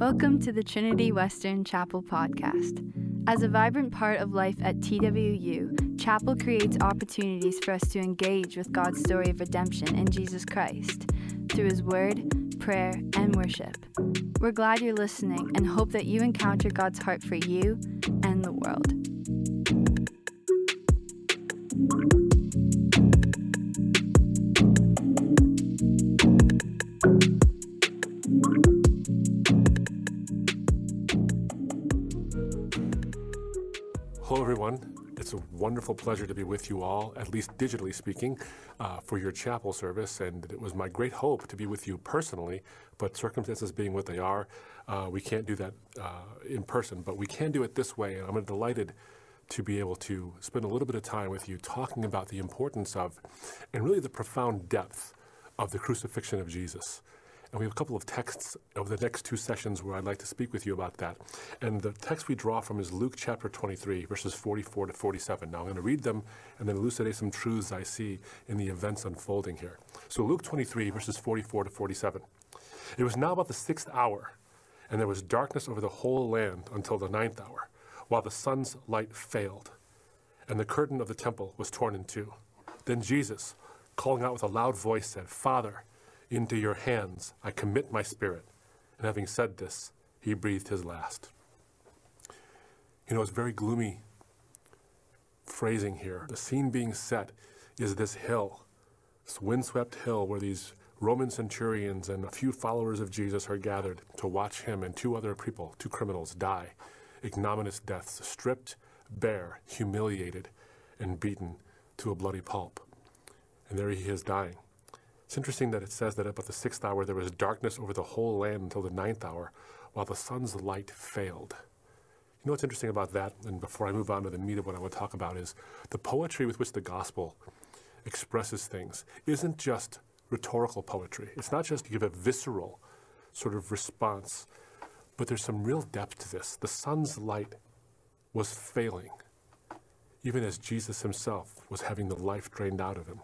Welcome to the Trinity Western Chapel podcast. As a vibrant part of life at TWU, Chapel creates opportunities for us to engage with God's story of redemption in Jesus Christ through His Word, prayer, and worship. We're glad you're listening and hope that you encounter God's heart for you and the world. Wonderful pleasure to be with you all, at least digitally speaking, uh, for your chapel service. And it was my great hope to be with you personally, but circumstances being what they are, uh, we can't do that uh, in person, but we can do it this way. And I'm delighted to be able to spend a little bit of time with you talking about the importance of, and really the profound depth of the crucifixion of Jesus. And we have a couple of texts over the next two sessions where I'd like to speak with you about that. And the text we draw from is Luke chapter 23, verses 44 to 47. Now I'm going to read them and then elucidate some truths I see in the events unfolding here. So Luke 23, verses 44 to 47. It was now about the sixth hour, and there was darkness over the whole land until the ninth hour, while the sun's light failed, and the curtain of the temple was torn in two. Then Jesus, calling out with a loud voice, said, Father, into your hands I commit my spirit. And having said this, he breathed his last. You know, it's very gloomy phrasing here. The scene being set is this hill, this windswept hill where these Roman centurions and a few followers of Jesus are gathered to watch him and two other people, two criminals, die ignominious deaths, stripped bare, humiliated, and beaten to a bloody pulp. And there he is dying. It's interesting that it says that about the sixth hour there was darkness over the whole land until the ninth hour, while the sun's light failed. You know what's interesting about that, and before I move on to the meat of what I want to talk about, is the poetry with which the gospel expresses things isn't just rhetorical poetry. It's not just to give a visceral sort of response, but there's some real depth to this. The sun's light was failing, even as Jesus himself was having the life drained out of him.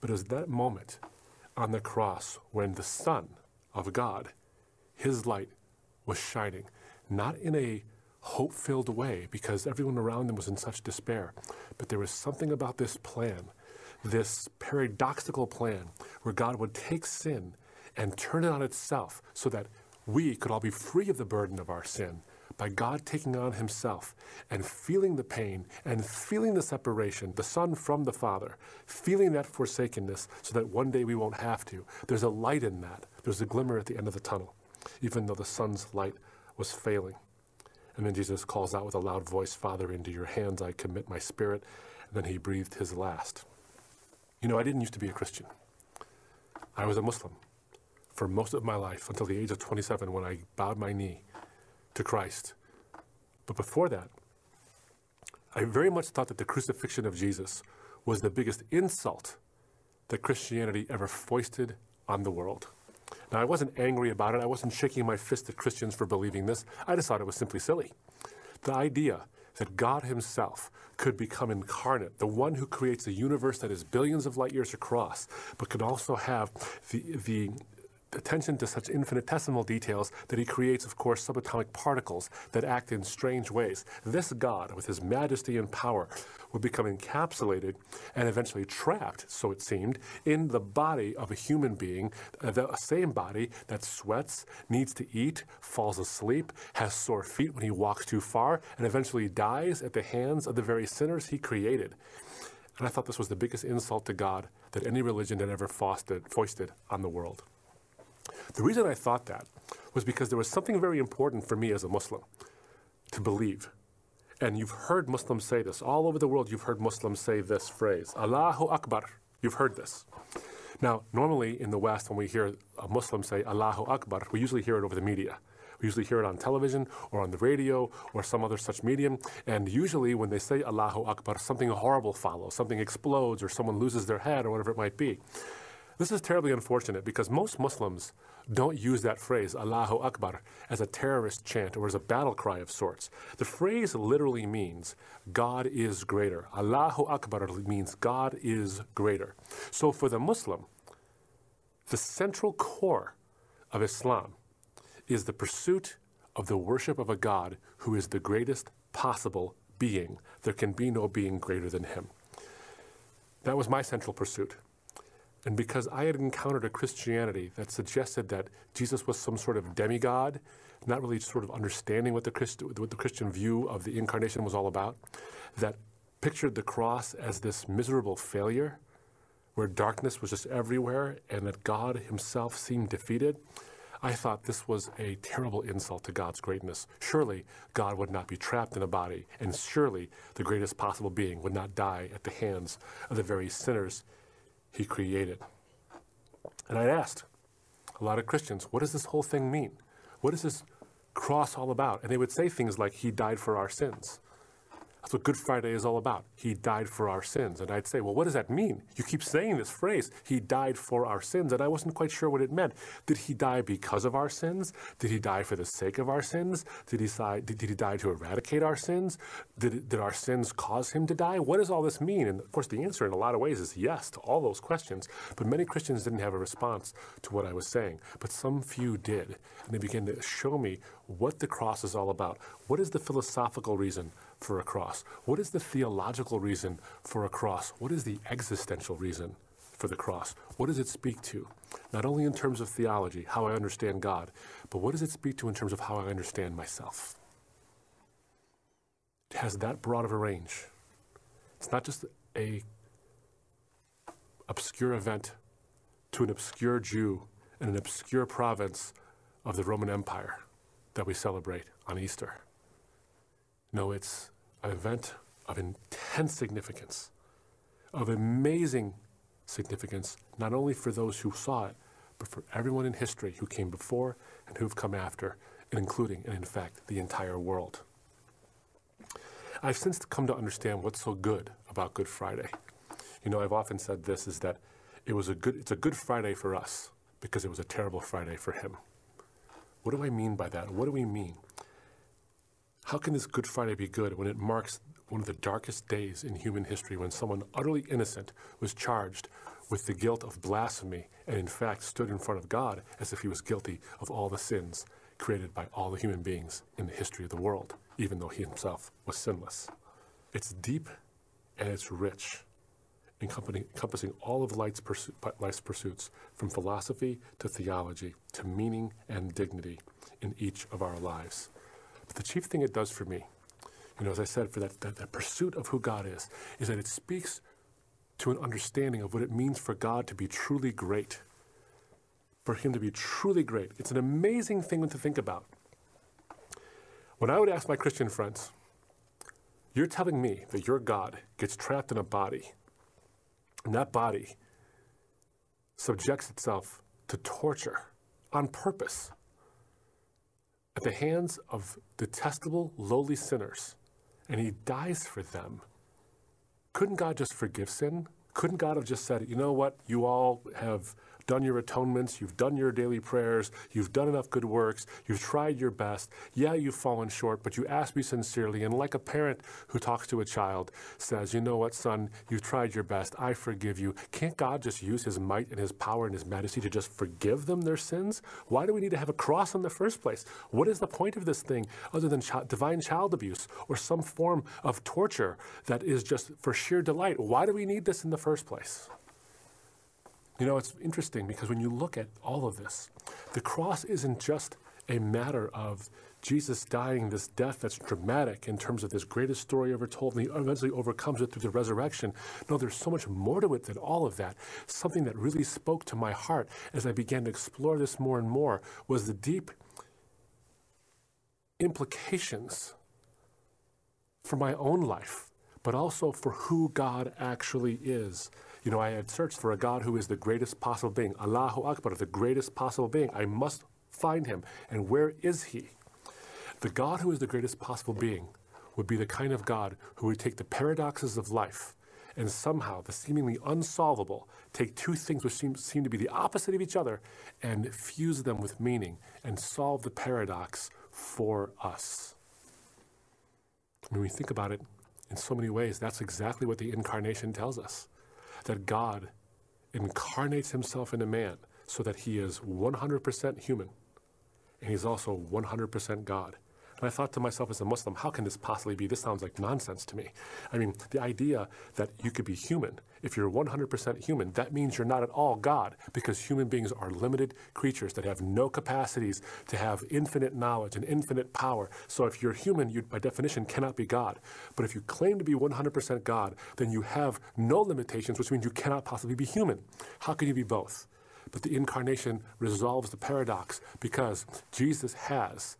But it was that moment on the cross when the Son of God, his light, was shining, not in a hope filled way because everyone around them was in such despair, but there was something about this plan, this paradoxical plan, where God would take sin and turn it on itself so that we could all be free of the burden of our sin by God taking on himself and feeling the pain and feeling the separation, the Son from the Father, feeling that forsakenness so that one day we won't have to. There's a light in that. There's a glimmer at the end of the tunnel, even though the Son's light was failing. And then Jesus calls out with a loud voice, Father, into your hands I commit my spirit. And then he breathed his last. You know, I didn't used to be a Christian. I was a Muslim for most of my life until the age of 27 when I bowed my knee to Christ. But before that, I very much thought that the crucifixion of Jesus was the biggest insult that Christianity ever foisted on the world. Now, I wasn't angry about it. I wasn't shaking my fist at Christians for believing this. I just thought it was simply silly. The idea that God Himself could become incarnate, the one who creates a universe that is billions of light years across, but could also have the, the attention to such infinitesimal details that he creates, of course, subatomic particles that act in strange ways. This God, with his majesty and power, would become encapsulated and eventually trapped, so it seemed, in the body of a human being, uh, the same body that sweats, needs to eat, falls asleep, has sore feet when he walks too far, and eventually dies at the hands of the very sinners he created. And I thought this was the biggest insult to God that any religion had ever foisted, foisted on the world. The reason I thought that was because there was something very important for me as a Muslim to believe. And you've heard Muslims say this. All over the world, you've heard Muslims say this phrase Allahu Akbar. You've heard this. Now, normally in the West, when we hear a Muslim say Allahu Akbar, we usually hear it over the media. We usually hear it on television or on the radio or some other such medium. And usually, when they say Allahu Akbar, something horrible follows, something explodes, or someone loses their head, or whatever it might be. This is terribly unfortunate because most Muslims don't use that phrase, Allahu Akbar, as a terrorist chant or as a battle cry of sorts. The phrase literally means God is greater. Allahu Akbar means God is greater. So for the Muslim, the central core of Islam is the pursuit of the worship of a God who is the greatest possible being. There can be no being greater than him. That was my central pursuit. And because I had encountered a Christianity that suggested that Jesus was some sort of demigod, not really sort of understanding what the, Christ, what the Christian view of the incarnation was all about, that pictured the cross as this miserable failure where darkness was just everywhere and that God himself seemed defeated, I thought this was a terrible insult to God's greatness. Surely God would not be trapped in a body, and surely the greatest possible being would not die at the hands of the very sinners he created. And I asked a lot of Christians, what does this whole thing mean? What is this cross all about? And they would say things like, He died for our sins. That's what Good Friday is all about. He died for our sins. And I'd say, well, what does that mean? You keep saying this phrase, He died for our sins. And I wasn't quite sure what it meant. Did He die because of our sins? Did He die for the sake of our sins? Did He, did, did he die to eradicate our sins? Did, did our sins cause Him to die? What does all this mean? And of course, the answer in a lot of ways is yes to all those questions. But many Christians didn't have a response to what I was saying. But some few did. And they began to show me what the cross is all about. What is the philosophical reason for a cross? What is the theological reason for a cross? What is the existential reason for the cross? What does it speak to? Not only in terms of theology, how I understand God, but what does it speak to in terms of how I understand myself? It has that broad of a range. It's not just a obscure event to an obscure Jew in an obscure province of the Roman Empire that we celebrate on Easter. No, it's an event of intense significance, of amazing significance, not only for those who saw it, but for everyone in history who came before and who've come after, and including, and in fact, the entire world. I've since come to understand what's so good about Good Friday. You know, I've often said this is that it was a good, it's a good Friday for us because it was a terrible Friday for him. What do I mean by that? What do we mean? How can this Good Friday be good when it marks one of the darkest days in human history when someone utterly innocent was charged with the guilt of blasphemy and in fact stood in front of God as if he was guilty of all the sins created by all the human beings in the history of the world, even though he himself was sinless? It's deep and it's rich, encompassing all of life's, life's pursuits, from philosophy to theology to meaning and dignity in each of our lives. But the chief thing it does for me, you know, as I said, for that, that, that pursuit of who God is, is that it speaks to an understanding of what it means for God to be truly great. For Him to be truly great. It's an amazing thing to think about. When I would ask my Christian friends, you're telling me that your God gets trapped in a body, and that body subjects itself to torture on purpose at the hands of detestable, lowly sinners, and he dies for them. Couldn't God just forgive sin? Couldn't God have just said, you know what, you all have done your atonements, you've done your daily prayers, you've done enough good works, you've tried your best. Yeah, you've fallen short, but you ask me sincerely. And like a parent who talks to a child says, You know what, son, you've tried your best, I forgive you. Can't God just use his might and his power and his majesty to just forgive them their sins? Why do we need to have a cross in the first place? What is the point of this thing other than ch- divine child abuse or some form of torture that is just for sheer delight? Why do we need this in the first place? You know, it's interesting because when you look at all of this, the cross isn't just a matter of Jesus dying this death that's dramatic in terms of this greatest story ever told, and he eventually overcomes it through the resurrection. No, there's so much more to it than all of that. Something that really spoke to my heart as I began to explore this more and more was the deep implications for my own life, but also for who God actually is. You know, I had searched for a God who is the greatest possible being, Allahu Akbar, the greatest possible being. I must find him. And where is he? The God who is the greatest possible being would be the kind of God who would take the paradoxes of life and somehow the seemingly unsolvable take two things which seem, seem to be the opposite of each other and fuse them with meaning and solve the paradox for us. When we think about it in so many ways, that's exactly what the incarnation tells us that God incarnates himself in a man so that he is 100% human and he's also 100% God. And I thought to myself as a Muslim, how can this possibly be? This sounds like nonsense to me. I mean, the idea that you could be human, if you're 100% human, that means you're not at all God, because human beings are limited creatures that have no capacities to have infinite knowledge and infinite power. So if you're human, you by definition cannot be God. But if you claim to be 100% God, then you have no limitations, which means you cannot possibly be human. How can you be both? But the incarnation resolves the paradox because Jesus has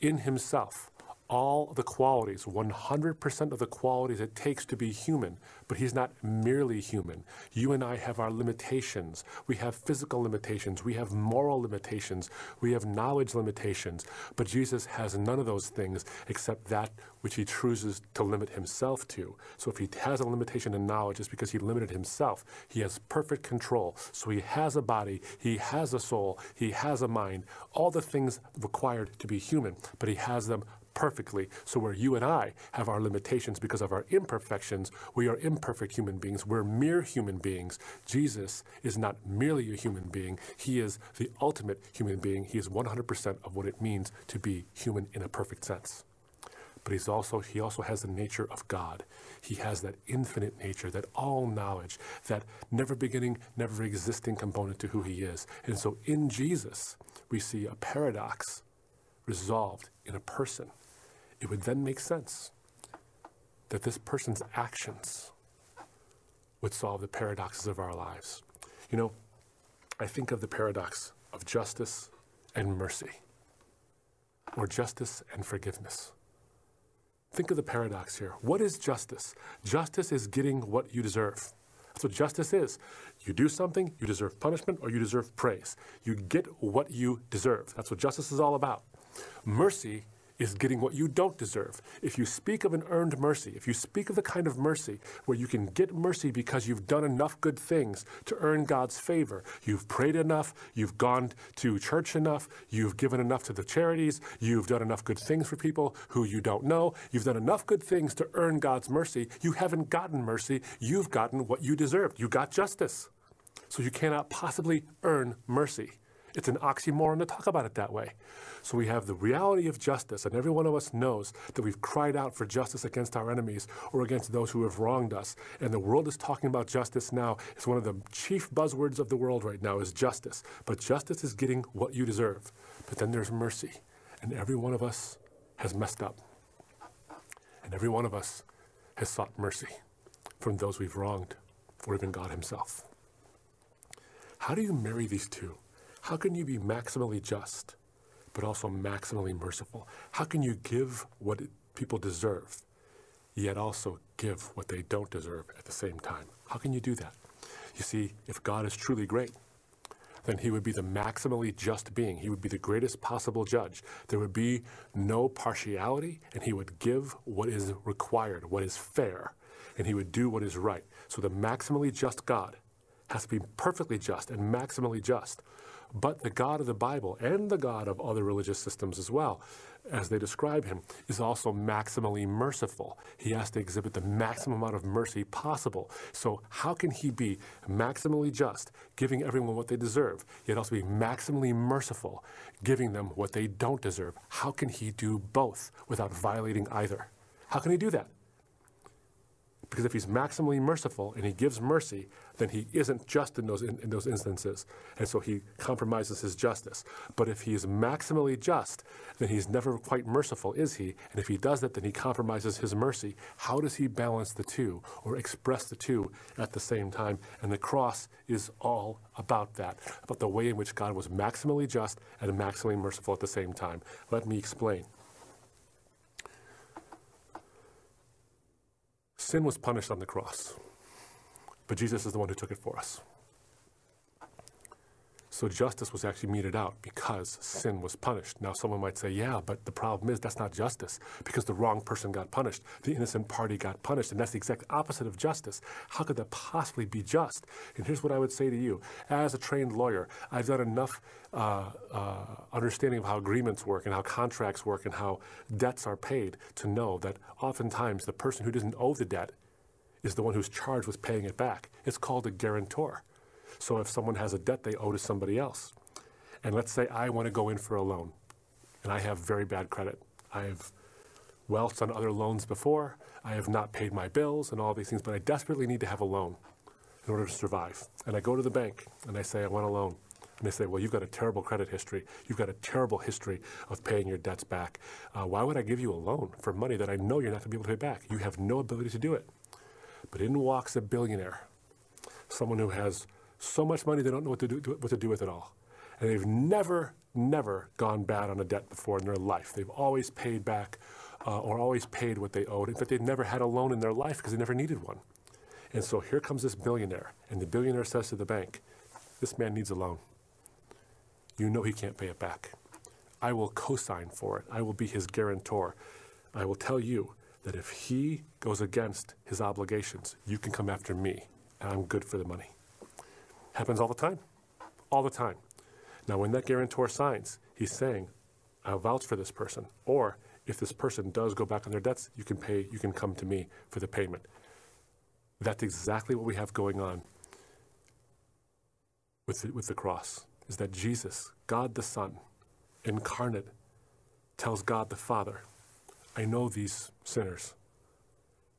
in himself all the qualities, 100% of the qualities it takes to be human, but he's not merely human. You and I have our limitations. We have physical limitations. We have moral limitations. We have knowledge limitations. But Jesus has none of those things except that which he chooses to limit himself to. So if he has a limitation in knowledge, it's because he limited himself. He has perfect control. So he has a body, he has a soul, he has a mind, all the things required to be human, but he has them perfectly. So, where you and I have our limitations because of our imperfections, we are imperfect human beings. We're mere human beings. Jesus is not merely a human being, He is the ultimate human being. He is 100% of what it means to be human in a perfect sense. But he's also, he also has the nature of God. He has that infinite nature, that all knowledge, that never beginning, never existing component to who he is. And so in Jesus, we see a paradox resolved in a person it would then make sense that this person's actions would solve the paradoxes of our lives. You know, I think of the paradox of justice and mercy, or justice and forgiveness. Think of the paradox here. What is justice? Justice is getting what you deserve. That's what justice is. You do something, you deserve punishment, or you deserve praise. You get what you deserve. That's what justice is all about. Mercy is getting what you don't deserve. If you speak of an earned mercy, if you speak of the kind of mercy where you can get mercy because you've done enough good things to earn God's favor, you've prayed enough, you've gone to church enough, you've given enough to the charities, you've done enough good things for people who you don't know, you've done enough good things to earn God's mercy, you haven't gotten mercy, you've gotten what you deserved. You got justice. So you cannot possibly earn mercy. It's an oxymoron to talk about it that way. So we have the reality of justice, and every one of us knows that we've cried out for justice against our enemies or against those who have wronged us. And the world is talking about justice now. It's one of the chief buzzwords of the world right now is justice. But justice is getting what you deserve. But then there's mercy. And every one of us has messed up. And every one of us has sought mercy from those we've wronged, or even God Himself. How do you marry these two? How can you be maximally just, but also maximally merciful? How can you give what people deserve, yet also give what they don't deserve at the same time? How can you do that? You see, if God is truly great, then he would be the maximally just being. He would be the greatest possible judge. There would be no partiality, and he would give what is required, what is fair, and he would do what is right. So the maximally just God has to be perfectly just and maximally just. But the God of the Bible and the God of other religious systems as well, as they describe him, is also maximally merciful. He has to exhibit the maximum amount of mercy possible. So, how can he be maximally just, giving everyone what they deserve, yet also be maximally merciful, giving them what they don't deserve? How can he do both without violating either? How can he do that? Because if he's maximally merciful and he gives mercy, then he isn't just in those, in, in, those instances. And so he compromises his justice. But if he is maximally just, then he's never quite merciful, is he? And if he does that, then he compromises his mercy. How does he balance the two or express the two at the same time? And the cross is all about that, about the way in which God was maximally just and maximally merciful at the same time. Let me explain. Sin was punished on the cross, but Jesus is the one who took it for us. So justice was actually meted out because sin was punished. Now, someone might say, yeah, but the problem is that's not justice because the wrong person got punished. The innocent party got punished, and that's the exact opposite of justice. How could that possibly be just? And here's what I would say to you as a trained lawyer, I've done enough uh, uh, understanding of how agreements work and how contracts work and how debts are paid to know that oftentimes the person who doesn't owe the debt is the one who's charged with paying it back. It's called a guarantor. So if someone has a debt they owe to somebody else, and let's say I want to go in for a loan, and I have very bad credit, I have wealth on other loans before, I have not paid my bills and all these things, but I desperately need to have a loan in order to survive. And I go to the bank and I say, I want a loan. And they say, well, you've got a terrible credit history. You've got a terrible history of paying your debts back. Uh, why would I give you a loan for money that I know you're not going to be able to pay back? You have no ability to do it. But in walks a billionaire, someone who has so much money they don't know what to do, what to do with it all. And they've never, never gone bad on a debt before in their life. They've always paid back uh, or always paid what they owed. In fact, they've never had a loan in their life because they never needed one. And so here comes this billionaire, and the billionaire says to the bank, This man needs a loan. You know he can't pay it back. I will co sign for it, I will be his guarantor. I will tell you that if he goes against his obligations, you can come after me, and I'm good for the money. Happens all the time. All the time. Now, when that guarantor signs, he's saying, I'll vouch for this person. Or if this person does go back on their debts, you can pay, you can come to me for the payment. That's exactly what we have going on with the, with the cross, is that Jesus, God the Son, incarnate, tells God the Father, I know these sinners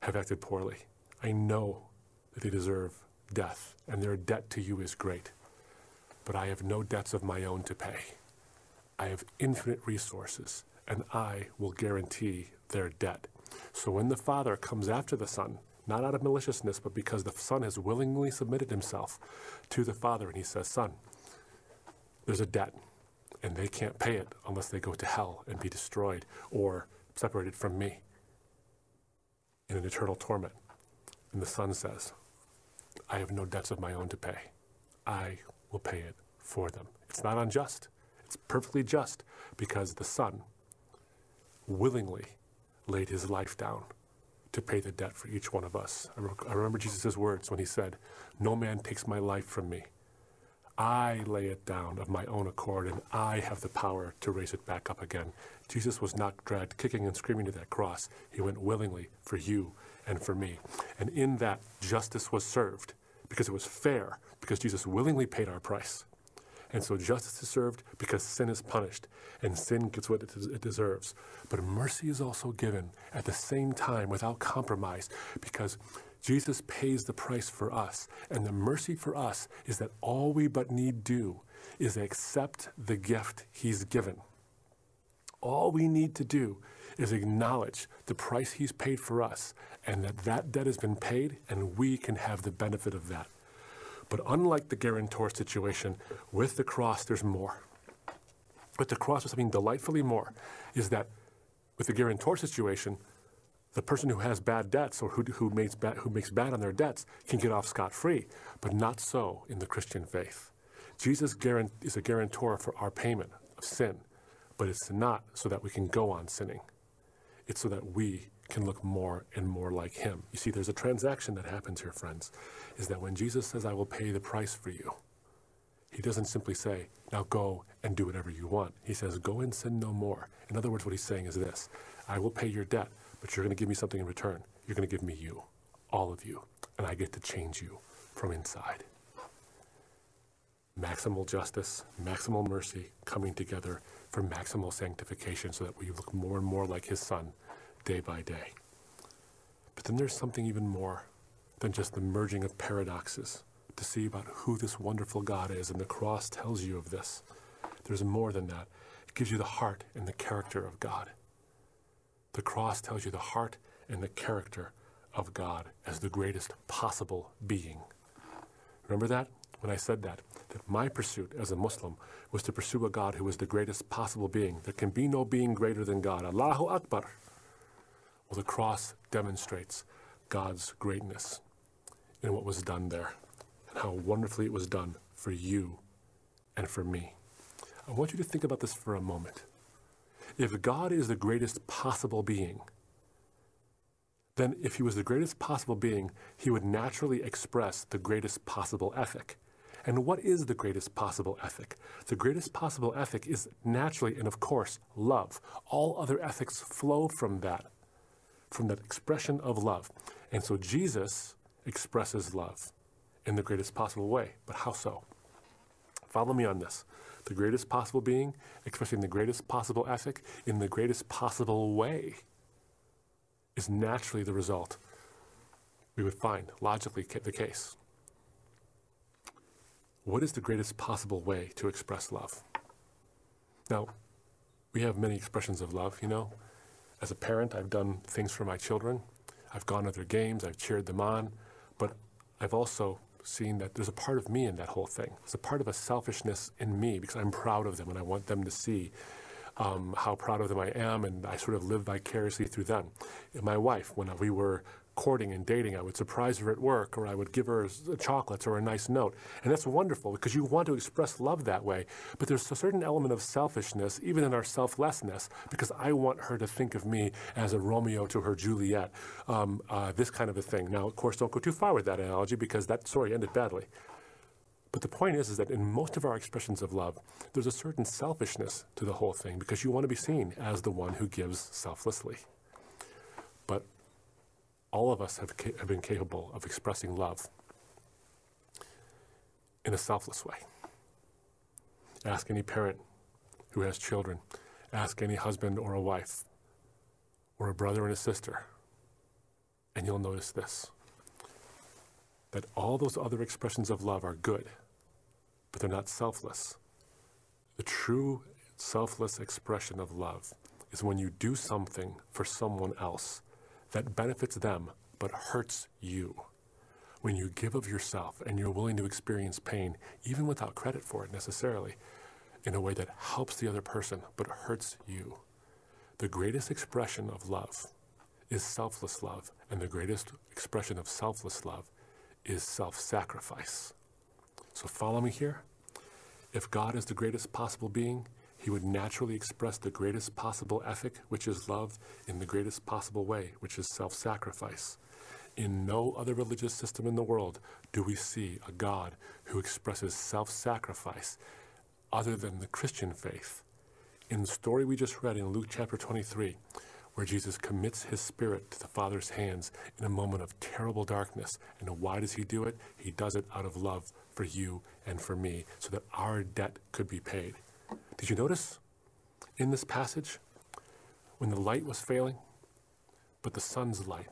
have acted poorly. I know that they deserve death, and their debt to you is great. But I have no debts of my own to pay. I have infinite resources, and I will guarantee their debt. So when the Father comes after the Son, not out of maliciousness, but because the Son has willingly submitted himself to the Father, and he says, Son, there's a debt, and they can't pay it unless they go to hell and be destroyed or separated from me in an eternal torment. And the Son says, I have no debts of my own to pay. I will pay it for them. It's not unjust. It's perfectly just because the Son willingly laid his life down to pay the debt for each one of us. I remember Jesus' words when he said, No man takes my life from me. I lay it down of my own accord, and I have the power to raise it back up again. Jesus was not dragged kicking and screaming to that cross. He went willingly for you and for me. And in that, justice was served because it was fair, because Jesus willingly paid our price. And so justice is served because sin is punished and sin gets what it deserves. But mercy is also given at the same time without compromise because Jesus pays the price for us. And the mercy for us is that all we but need do is accept the gift he's given. All we need to do is acknowledge the price he's paid for us and that that debt has been paid and we can have the benefit of that. But unlike the guarantor situation, with the cross, there's more. With the cross, there's something delightfully more, is that with the guarantor situation, the person who has bad debts or who, who, makes bad, who makes bad on their debts can get off scot free, but not so in the Christian faith. Jesus is a guarantor for our payment of sin, but it's not so that we can go on sinning. It's so that we can look more and more like him. You see, there's a transaction that happens here, friends, is that when Jesus says, I will pay the price for you, he doesn't simply say, now go and do whatever you want. He says, go and sin no more. In other words, what he's saying is this I will pay your debt, but you're going to give me something in return. You're going to give me you, all of you, and I get to change you from inside. Maximal justice, maximal mercy coming together for maximal sanctification so that we look more and more like his son day by day. But then there's something even more than just the merging of paradoxes to see about who this wonderful God is, and the cross tells you of this. There's more than that. It gives you the heart and the character of God. The cross tells you the heart and the character of God as the greatest possible being. Remember that? When I said that, that my pursuit as a Muslim was to pursue a God who is the greatest possible being. There can be no being greater than God. Allahu Akbar. Well, the cross demonstrates God's greatness in what was done there and how wonderfully it was done for you and for me. I want you to think about this for a moment. If God is the greatest possible being, then if he was the greatest possible being, he would naturally express the greatest possible ethic. And what is the greatest possible ethic? The greatest possible ethic is naturally and of course love. All other ethics flow from that, from that expression of love. And so Jesus expresses love in the greatest possible way. But how so? Follow me on this. The greatest possible being expressing the greatest possible ethic in the greatest possible way is naturally the result we would find logically the case. What is the greatest possible way to express love? Now, we have many expressions of love, you know. As a parent, I've done things for my children. I've gone to their games, I've cheered them on, but I've also seen that there's a part of me in that whole thing. There's a part of a selfishness in me because I'm proud of them and I want them to see um, how proud of them I am, and I sort of live vicariously through them. And my wife, when we were courting and dating, I would surprise her at work, or I would give her chocolates or a nice note. And that's wonderful because you want to express love that way. But there's a certain element of selfishness, even in our selflessness, because I want her to think of me as a Romeo to her Juliet, um, uh, this kind of a thing. Now, of course, don't go too far with that analogy because that story ended badly. But the point is, is that in most of our expressions of love, there's a certain selfishness to the whole thing because you want to be seen as the one who gives selflessly. But all of us have, have been capable of expressing love in a selfless way. Ask any parent who has children, ask any husband or a wife, or a brother and a sister, and you'll notice this that all those other expressions of love are good, but they're not selfless. The true selfless expression of love is when you do something for someone else that benefits them but hurts you. When you give of yourself and you're willing to experience pain, even without credit for it necessarily, in a way that helps the other person but hurts you. The greatest expression of love is selfless love, and the greatest expression of selfless love is self sacrifice. So follow me here. If God is the greatest possible being, he would naturally express the greatest possible ethic, which is love, in the greatest possible way, which is self sacrifice. In no other religious system in the world do we see a God who expresses self sacrifice other than the Christian faith. In the story we just read in Luke chapter 23, where Jesus commits his spirit to the Father's hands in a moment of terrible darkness. And why does he do it? He does it out of love for you and for me, so that our debt could be paid. Did you notice in this passage when the light was failing, but the sun's light,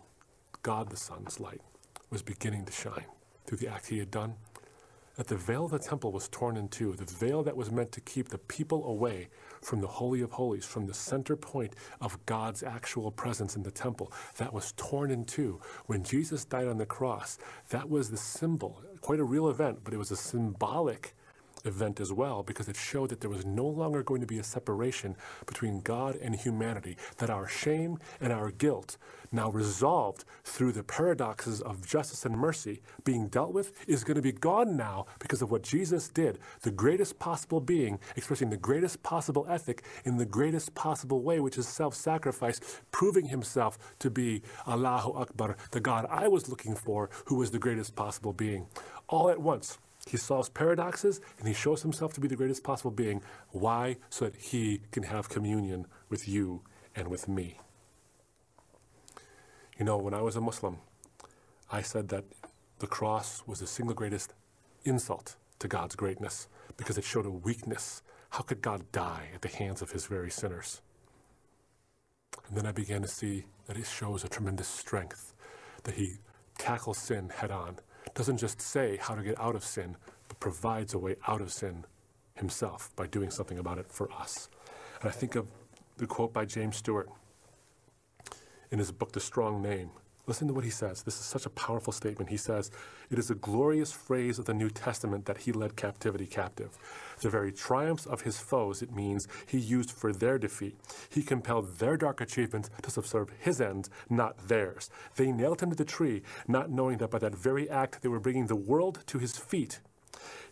God the Son's light, was beginning to shine through the act he had done? that the veil of the temple was torn in two, the veil that was meant to keep the people away from the Holy of Holies, from the center point of God's actual presence in the temple, that was torn in two. When Jesus died on the cross, that was the symbol, quite a real event, but it was a symbolic event as well because it showed that there was no longer going to be a separation between God and humanity, that our shame and our guilt, now resolved through the paradoxes of justice and mercy being dealt with, is going to be gone now because of what Jesus did, the greatest possible being, expressing the greatest possible ethic in the greatest possible way, which is self sacrifice, proving himself to be Allahu Akbar, the God I was looking for, who was the greatest possible being. All at once. He solves paradoxes and he shows himself to be the greatest possible being. Why? So that he can have communion with you and with me. You know, when I was a Muslim, I said that the cross was the single greatest insult to God's greatness because it showed a weakness. How could God die at the hands of his very sinners? And then I began to see that it shows a tremendous strength, that he tackles sin head on doesn't just say how to get out of sin, but provides a way out of sin himself by doing something about it for us. And I think of the quote by James Stewart in his book, The Strong Name. Listen to what he says. This is such a powerful statement. He says, It is a glorious phrase of the New Testament that he led captivity captive. The very triumphs of his foes, it means, he used for their defeat. He compelled their dark achievements to subserve his ends, not theirs. They nailed him to the tree, not knowing that by that very act they were bringing the world to his feet.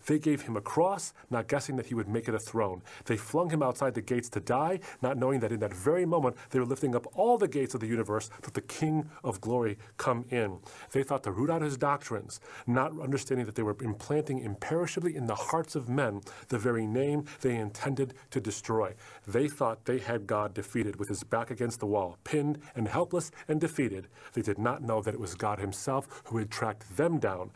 They gave him a cross, not guessing that he would make it a throne. They flung him outside the gates to die, not knowing that in that very moment they were lifting up all the gates of the universe to the King of glory come in. They thought to root out his doctrines, not understanding that they were implanting imperishably in the hearts of men the very name they intended to destroy. They thought they had God defeated with his back against the wall, pinned and helpless and defeated. They did not know that it was God himself who had tracked them down.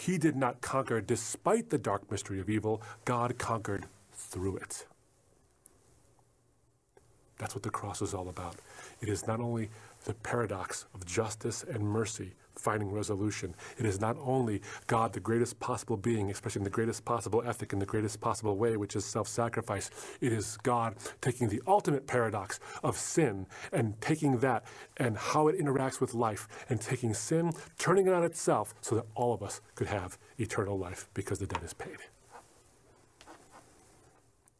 He did not conquer despite the dark mystery of evil, God conquered through it. That's what the cross is all about. It is not only the paradox of justice and mercy finding resolution. It is not only God, the greatest possible being, expressing the greatest possible ethic in the greatest possible way, which is self sacrifice. It is God taking the ultimate paradox of sin and taking that and how it interacts with life and taking sin, turning it on itself so that all of us could have eternal life because the debt is paid.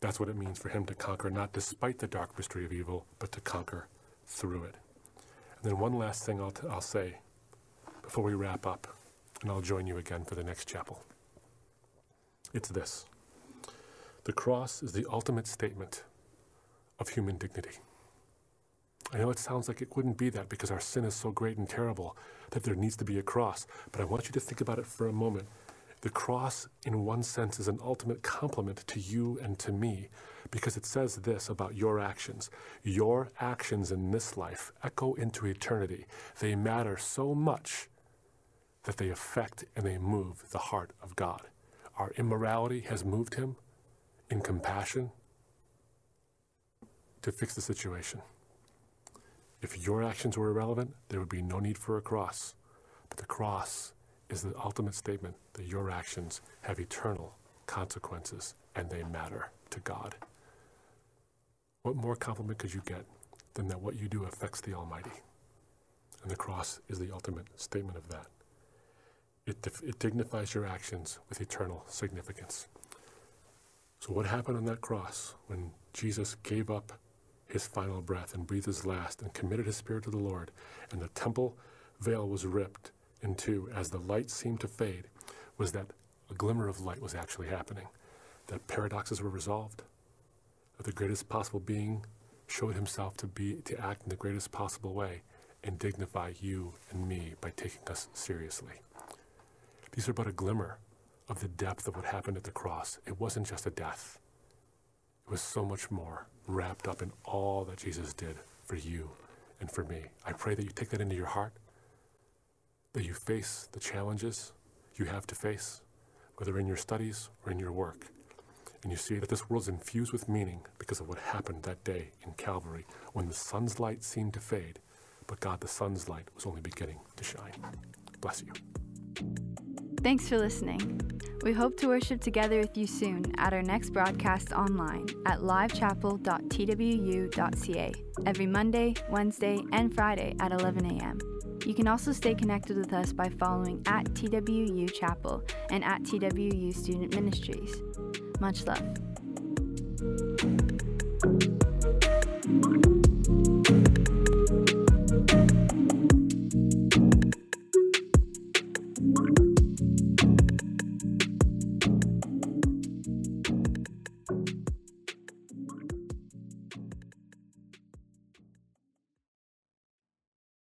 That's what it means for him to conquer, not despite the dark mystery of evil, but to conquer through it. And then one last thing I'll, t- I'll say before we wrap up, and I'll join you again for the next chapel. It's this the cross is the ultimate statement of human dignity. I know it sounds like it wouldn't be that because our sin is so great and terrible that there needs to be a cross, but I want you to think about it for a moment. The cross, in one sense, is an ultimate compliment to you and to me because it says this about your actions. Your actions in this life echo into eternity. They matter so much that they affect and they move the heart of God. Our immorality has moved him in compassion to fix the situation. If your actions were irrelevant, there would be no need for a cross. But the cross is the ultimate statement that your actions have eternal consequences and they matter to God. What more compliment could you get than that what you do affects the Almighty? And the cross is the ultimate statement of that. It, it dignifies your actions with eternal significance. So, what happened on that cross when Jesus gave up his final breath and breathed his last and committed his spirit to the Lord, and the temple veil was ripped in two as the light seemed to fade, was that a glimmer of light was actually happening, that paradoxes were resolved, that the greatest possible being showed himself to be to act in the greatest possible way and dignify you and me by taking us seriously. These are but a glimmer of the depth of what happened at the cross. It wasn't just a death, it was so much more wrapped up in all that Jesus did for you and for me. I pray that you take that into your heart, that you face the challenges you have to face, whether in your studies or in your work. And you see that this world is infused with meaning because of what happened that day in Calvary when the sun's light seemed to fade, but God, the Son's light, was only beginning to shine. Bless you. Thanks for listening. We hope to worship together with you soon at our next broadcast online at livechapel.twu.ca every Monday, Wednesday, and Friday at 11 a.m. You can also stay connected with us by following at TWU Chapel and at TWU Student Ministries. Much love.